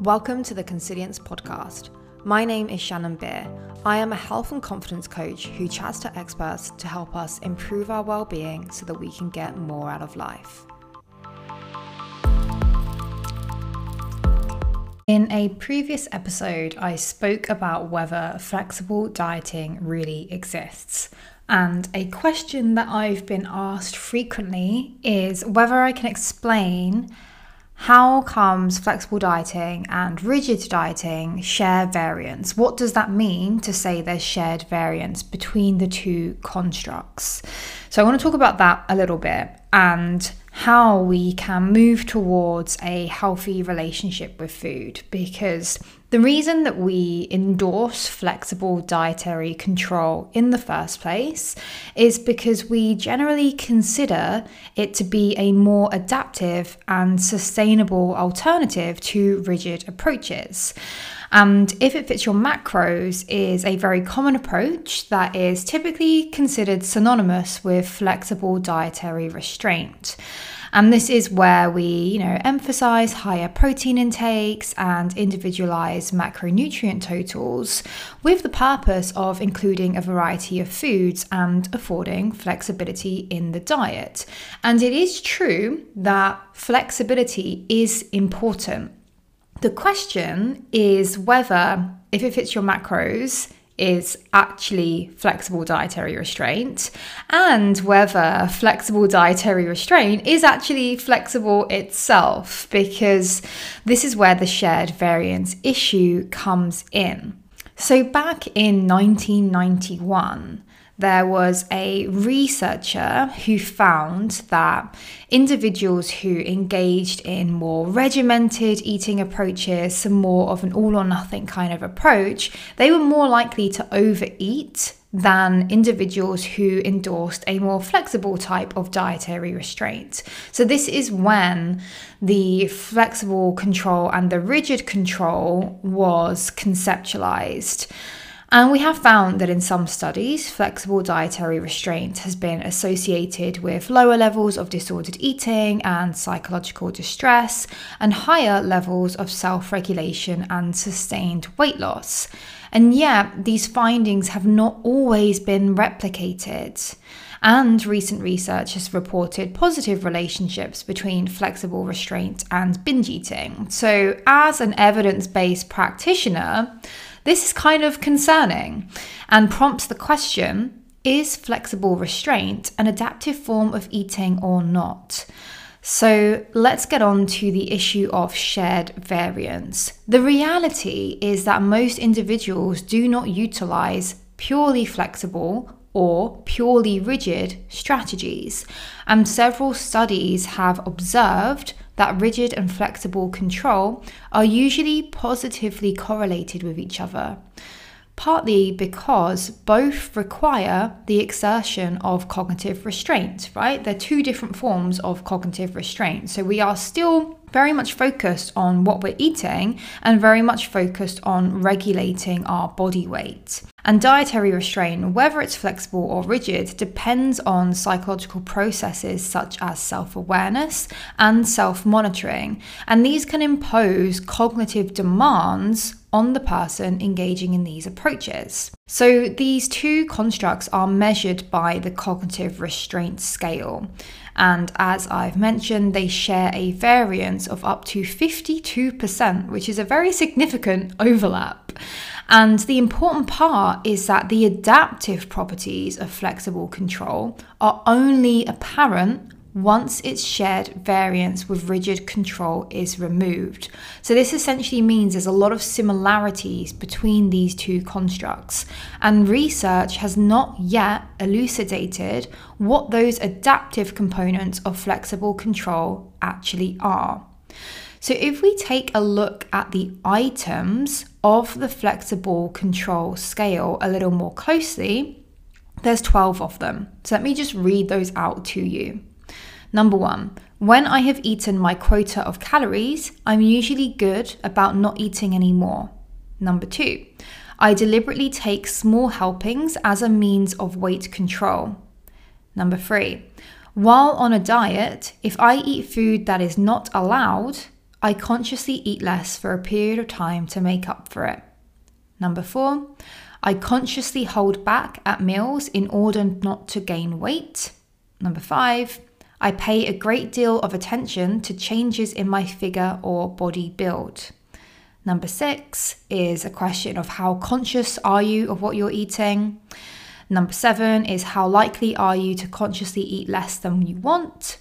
Welcome to the Consilience podcast. My name is Shannon Beer. I am a health and confidence coach who chats to experts to help us improve our well-being so that we can get more out of life. In a previous episode, I spoke about whether flexible dieting really exists. And a question that I've been asked frequently is whether I can explain how comes flexible dieting and rigid dieting share variance? What does that mean to say there's shared variance between the two constructs? So, I want to talk about that a little bit and how we can move towards a healthy relationship with food because the reason that we endorse flexible dietary control in the first place is because we generally consider it to be a more adaptive and sustainable alternative to rigid approaches. And if it fits your macros is a very common approach that is typically considered synonymous with flexible dietary restraint. And this is where we, you know, emphasize higher protein intakes and individualize macronutrient totals with the purpose of including a variety of foods and affording flexibility in the diet. And it is true that flexibility is important. The question is whether, if it fits your macros, is actually flexible dietary restraint and whether flexible dietary restraint is actually flexible itself, because this is where the shared variance issue comes in. So, back in 1991, there was a researcher who found that individuals who engaged in more regimented eating approaches, some more of an all or nothing kind of approach, they were more likely to overeat than individuals who endorsed a more flexible type of dietary restraint. So, this is when the flexible control and the rigid control was conceptualized. And we have found that in some studies, flexible dietary restraint has been associated with lower levels of disordered eating and psychological distress, and higher levels of self regulation and sustained weight loss. And yet, these findings have not always been replicated. And recent research has reported positive relationships between flexible restraint and binge eating. So, as an evidence based practitioner, this is kind of concerning and prompts the question is flexible restraint an adaptive form of eating or not? So let's get on to the issue of shared variance. The reality is that most individuals do not utilize purely flexible or purely rigid strategies, and several studies have observed that rigid and flexible control are usually positively correlated with each other, partly because both require the exertion of cognitive restraint, right? They're two different forms of cognitive restraint. So we are still very much focused on what we're eating and very much focused on regulating our body weight. And dietary restraint, whether it's flexible or rigid, depends on psychological processes such as self awareness and self monitoring. And these can impose cognitive demands on the person engaging in these approaches. So, these two constructs are measured by the cognitive restraint scale. And as I've mentioned, they share a variance of up to 52%, which is a very significant overlap. And the important part is that the adaptive properties of flexible control are only apparent once its shared variance with rigid control is removed. So, this essentially means there's a lot of similarities between these two constructs, and research has not yet elucidated what those adaptive components of flexible control actually are. So, if we take a look at the items of the flexible control scale a little more closely, there's 12 of them. So, let me just read those out to you. Number one, when I have eaten my quota of calories, I'm usually good about not eating any more. Number two, I deliberately take small helpings as a means of weight control. Number three, while on a diet, if I eat food that is not allowed, I consciously eat less for a period of time to make up for it. Number four, I consciously hold back at meals in order not to gain weight. Number five, I pay a great deal of attention to changes in my figure or body build. Number six is a question of how conscious are you of what you're eating. Number seven is how likely are you to consciously eat less than you want.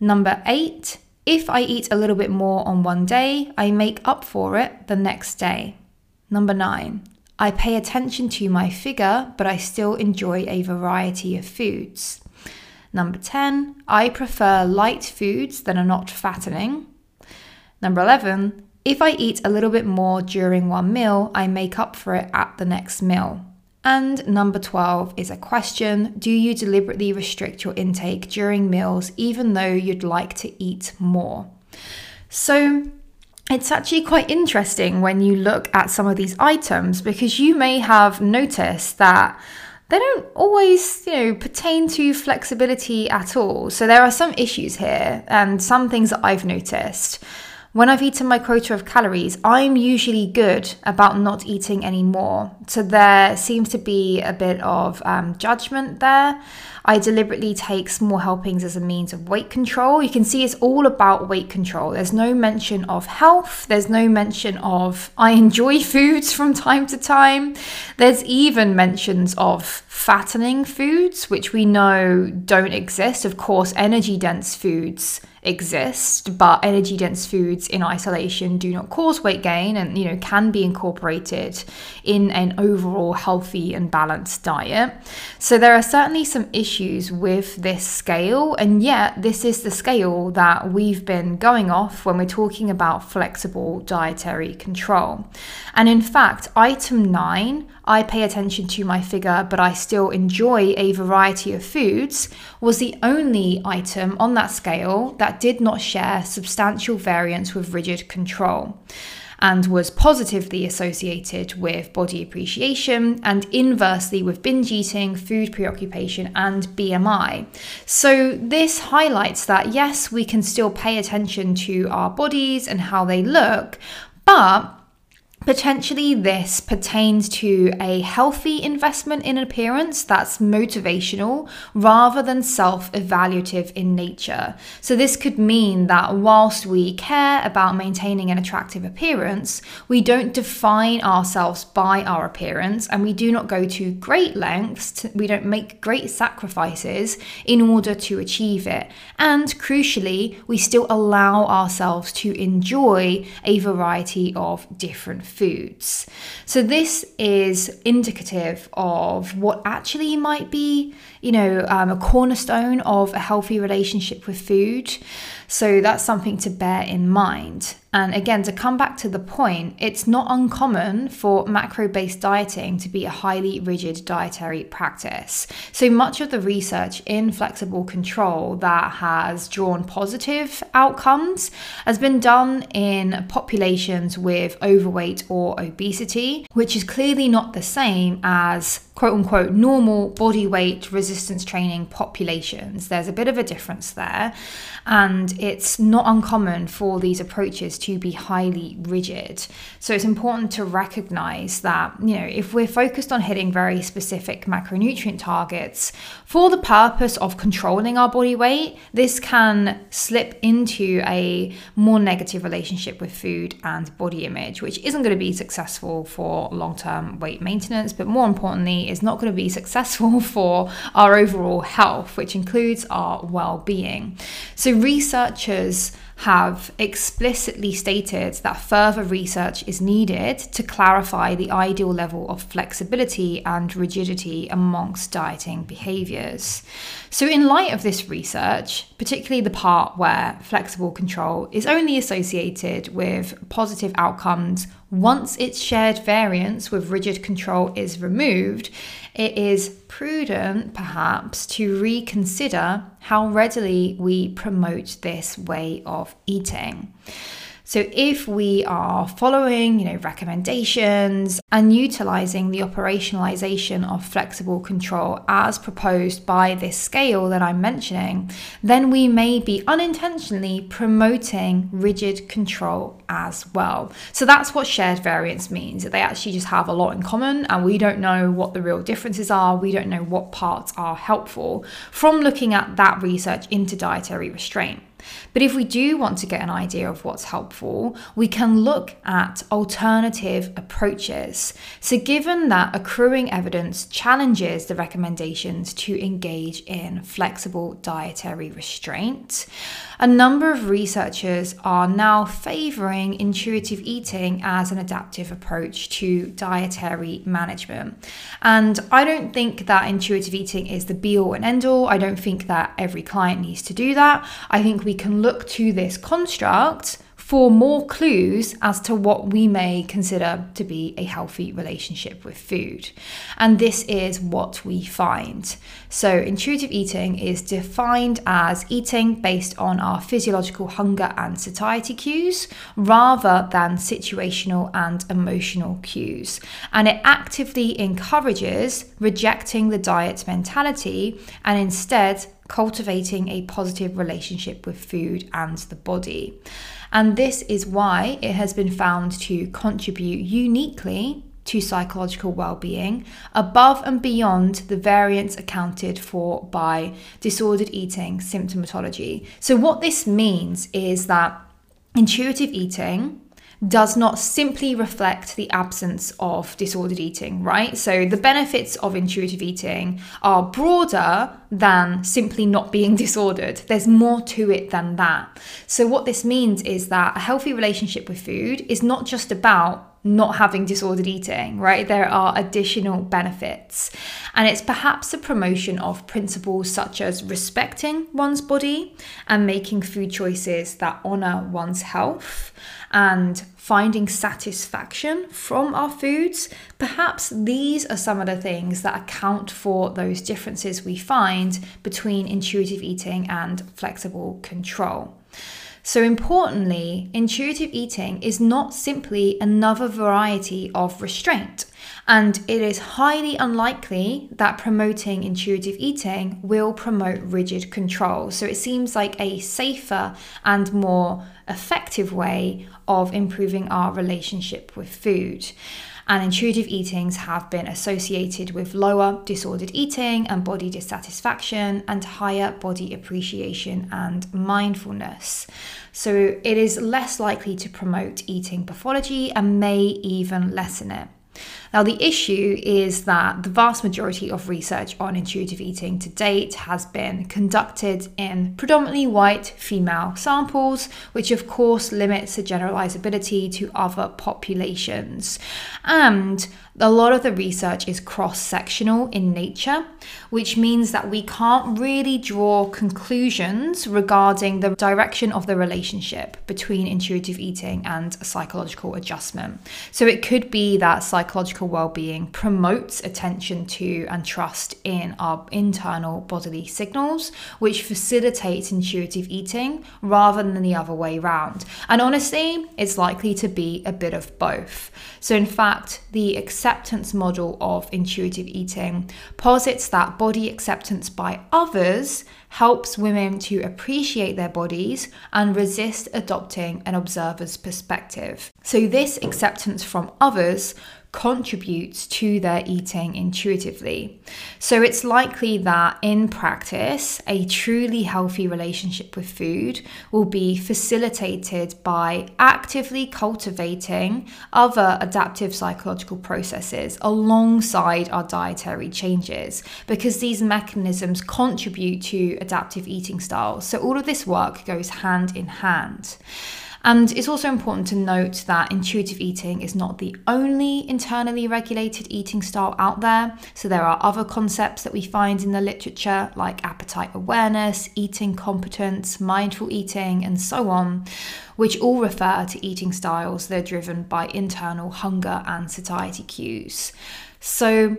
Number eight, if I eat a little bit more on one day, I make up for it the next day. Number nine, I pay attention to my figure, but I still enjoy a variety of foods. Number 10, I prefer light foods that are not fattening. Number 11, if I eat a little bit more during one meal, I make up for it at the next meal. And number 12 is a question Do you deliberately restrict your intake during meals even though you'd like to eat more? So, it's actually quite interesting when you look at some of these items because you may have noticed that they don't always, you know, pertain to flexibility at all. So there are some issues here and some things that I've noticed. When I've eaten my quota of calories, I'm usually good about not eating any more. So there seems to be a bit of um, judgment there. I deliberately take small helpings as a means of weight control. You can see it's all about weight control. There's no mention of health, there's no mention of I enjoy foods from time to time. There's even mentions of fattening foods, which we know don't exist. Of course, energy dense foods exist, but energy dense foods in isolation do not cause weight gain and you know can be incorporated in an overall healthy and balanced diet. So there are certainly some issues with this scale and yet this is the scale that we've been going off when we're talking about flexible dietary control. And in fact, item 9 I pay attention to my figure, but I still enjoy a variety of foods, was the only item on that scale that did not share substantial variance with rigid control and was positively associated with body appreciation and inversely with binge eating, food preoccupation, and BMI. So, this highlights that yes, we can still pay attention to our bodies and how they look, but Potentially, this pertains to a healthy investment in appearance that's motivational rather than self evaluative in nature. So, this could mean that whilst we care about maintaining an attractive appearance, we don't define ourselves by our appearance and we do not go to great lengths, to, we don't make great sacrifices in order to achieve it. And crucially, we still allow ourselves to enjoy a variety of different foods. So, this is indicative of what actually might be, you know, um, a cornerstone of a healthy relationship with food. So, that's something to bear in mind. And again, to come back to the point, it's not uncommon for macro based dieting to be a highly rigid dietary practice. So much of the research in flexible control that has drawn positive outcomes has been done in populations with overweight or obesity, which is clearly not the same as quote unquote normal body weight resistance training populations. There's a bit of a difference there, and it's not uncommon for these approaches to be highly rigid. So it's important to recognize that, you know, if we're focused on hitting very specific macronutrient targets for the purpose of controlling our body weight, this can slip into a more negative relationship with food and body image, which isn't going to be successful for long term weight maintenance, but more importantly, is not going to be successful for our overall health, which includes our well being. So, researchers have explicitly stated that further research is needed to clarify the ideal level of flexibility and rigidity amongst dieting behaviours. So, in light of this research, particularly the part where flexible control is only associated with positive outcomes once its shared variance with rigid control is removed, it is prudent perhaps to reconsider how readily we promote this way of eating. So if we are following, you know, recommendations and utilizing the operationalization of flexible control as proposed by this scale that I'm mentioning, then we may be unintentionally promoting rigid control as well. So that's what shared variance means. That they actually just have a lot in common and we don't know what the real differences are. We don't know what parts are helpful from looking at that research into dietary restraint. But if we do want to get an idea of what's helpful, we can look at alternative approaches. So, given that accruing evidence challenges the recommendations to engage in flexible dietary restraint, a number of researchers are now favoring intuitive eating as an adaptive approach to dietary management. And I don't think that intuitive eating is the be all and end all. I don't think that every client needs to do that. I think we can look to this construct for more clues as to what we may consider to be a healthy relationship with food. And this is what we find. So, intuitive eating is defined as eating based on our physiological hunger and satiety cues rather than situational and emotional cues. And it actively encourages rejecting the diet mentality and instead cultivating a positive relationship with food and the body. And this is why it has been found to contribute uniquely to psychological well-being above and beyond the variance accounted for by disordered eating symptomatology. So what this means is that intuitive eating does not simply reflect the absence of disordered eating, right? So the benefits of intuitive eating are broader than simply not being disordered. There's more to it than that. So what this means is that a healthy relationship with food is not just about not having disordered eating, right? There are additional benefits. And it's perhaps a promotion of principles such as respecting one's body and making food choices that honor one's health and finding satisfaction from our foods. Perhaps these are some of the things that account for those differences we find between intuitive eating and flexible control. So, importantly, intuitive eating is not simply another variety of restraint, and it is highly unlikely that promoting intuitive eating will promote rigid control. So, it seems like a safer and more effective way of improving our relationship with food and intuitive eatings have been associated with lower disordered eating and body dissatisfaction and higher body appreciation and mindfulness. So it is less likely to promote eating pathology and may even lessen it. Now, the issue is that the vast majority of research on intuitive eating to date has been conducted in predominantly white female samples, which of course limits the generalizability to other populations. And a lot of the research is cross sectional in nature, which means that we can't really draw conclusions regarding the direction of the relationship between intuitive eating and psychological adjustment. So it could be that psychological well being promotes attention to and trust in our internal bodily signals, which facilitates intuitive eating rather than the other way around. And honestly, it's likely to be a bit of both. So, in fact, the acceptance model of intuitive eating posits that body acceptance by others helps women to appreciate their bodies and resist adopting an observer's perspective. So, this acceptance from others contributes to their eating intuitively. So it's likely that in practice, a truly healthy relationship with food will be facilitated by actively cultivating other adaptive psychological processes alongside our dietary changes, because these mechanisms contribute to adaptive eating styles. So all of this work goes hand in hand. And it's also important to note that intuitive eating is not the only internally regulated eating style out there. So there are other concepts that we find in the literature, like appetite awareness, eating competence, mindful eating, and so on, which all refer to eating styles that are driven by internal hunger and satiety cues. So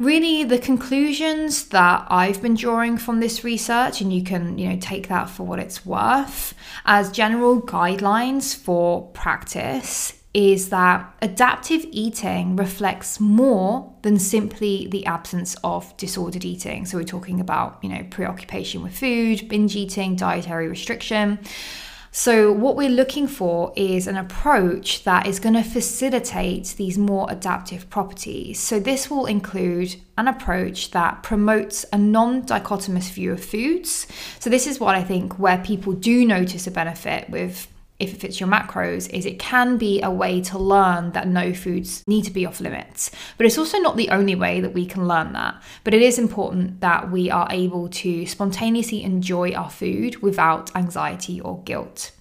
really the conclusions that I've been drawing from this research, and you can, you know, take that for what it's worth, as general guidelines for practice is that adaptive eating reflects more than simply the absence of disordered eating. So we're talking about, you know, preoccupation with food, binge eating, dietary restriction. So, what we're looking for is an approach that is going to facilitate these more adaptive properties. So, this will include an approach that promotes a non dichotomous view of foods. So, this is what I think where people do notice a benefit with if it fits your macros, is it can be a way to learn that no foods need to be off limits. But it's also not the only way that we can learn that. But it is important that we are able to spontaneously enjoy our food without anxiety or guilt.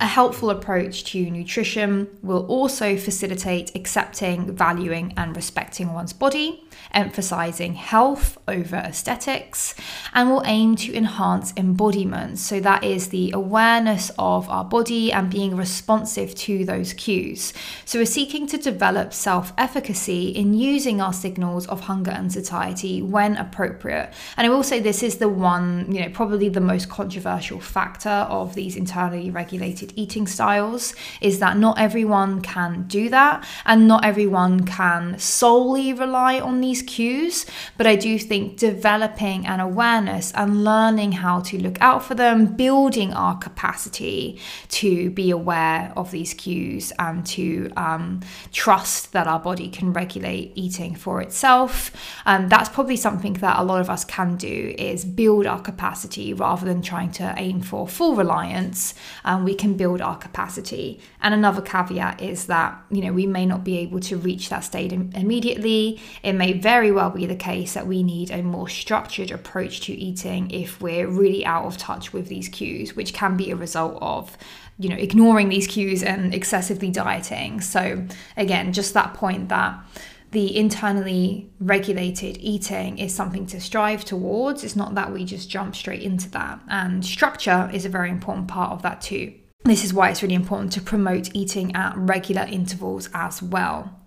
A helpful approach to nutrition will also facilitate accepting, valuing, and respecting one's body emphasizing health over aesthetics, and will aim to enhance embodiment. So, that is the awareness of our body and being responsive to those cues. So, we're seeking to develop self efficacy in using our signals of hunger and satiety when appropriate. And I will say this is the one, you know, probably the most controversial factor of these internally regulated eating styles is that not everyone can do that, and not everyone can solely rely on these these cues, but I do think developing an awareness and learning how to look out for them, building our capacity to be aware of these cues and to um, trust that our body can regulate eating for itself. Um, that's probably something that a lot of us can do is build our capacity rather than trying to aim for full reliance. Um, we can build our capacity. And another caveat is that, you know, we may not be able to reach that state immediately. It may very well be the case that we need a more structured approach to eating if we're really out of touch with these cues, which can be a result of you know ignoring these cues and excessively dieting. So again, just that point that the internally regulated eating is something to strive towards. It's not that we just jump straight into that. And structure is a very important part of that too. This is why it's really important to promote eating at regular intervals as well.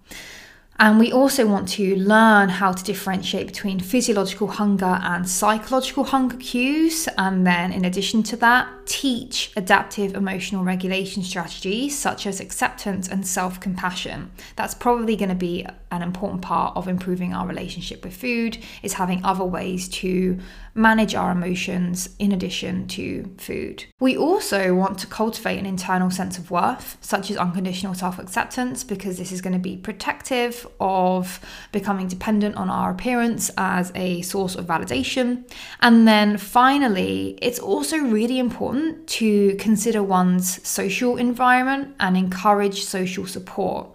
And we also want to learn how to differentiate between physiological hunger and psychological hunger cues. And then, in addition to that, teach adaptive emotional regulation strategies such as acceptance and self compassion. That's probably going to be an important part of improving our relationship with food, is having other ways to manage our emotions in addition to food. We also want to cultivate an internal sense of worth, such as unconditional self acceptance, because this is going to be protective of becoming dependent on our appearance as a source of validation. And then finally, it's also really important to consider one's social environment and encourage social support.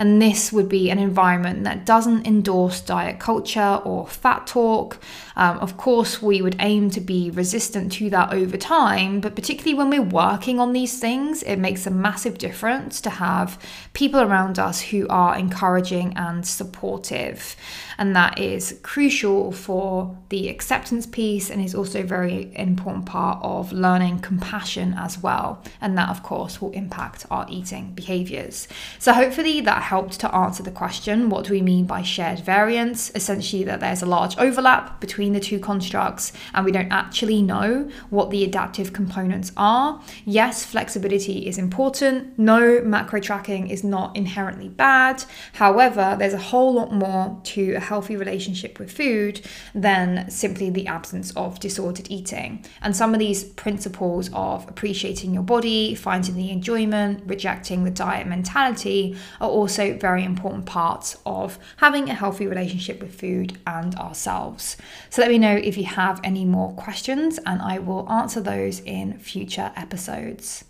And this would be an environment that doesn't endorse diet culture or fat talk. Um, of course, we would aim to be resistant to that over time, but particularly when we're working on these things, it makes a massive difference to have people around us who are encouraging and supportive. And that is crucial for the acceptance piece and is also a very important part of learning compassion as well. And that, of course, will impact our eating behaviors. So, hopefully, that helped to answer the question what do we mean by shared variance? Essentially, that there's a large overlap between the two constructs and we don't actually know what the adaptive components are. Yes, flexibility is important. No, macro tracking is not inherently bad. However, there's a whole lot more to healthy relationship with food than simply the absence of disordered eating. And some of these principles of appreciating your body, finding the enjoyment, rejecting the diet mentality are also very important parts of having a healthy relationship with food and ourselves. So let me know if you have any more questions, and I will answer those in future episodes.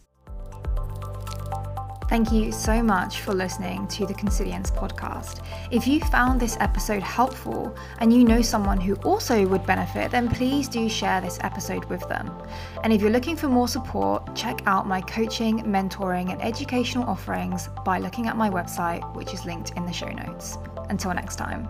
Thank you so much for listening to the Consilience podcast. If you found this episode helpful and you know someone who also would benefit, then please do share this episode with them. And if you're looking for more support, check out my coaching, mentoring, and educational offerings by looking at my website, which is linked in the show notes. Until next time.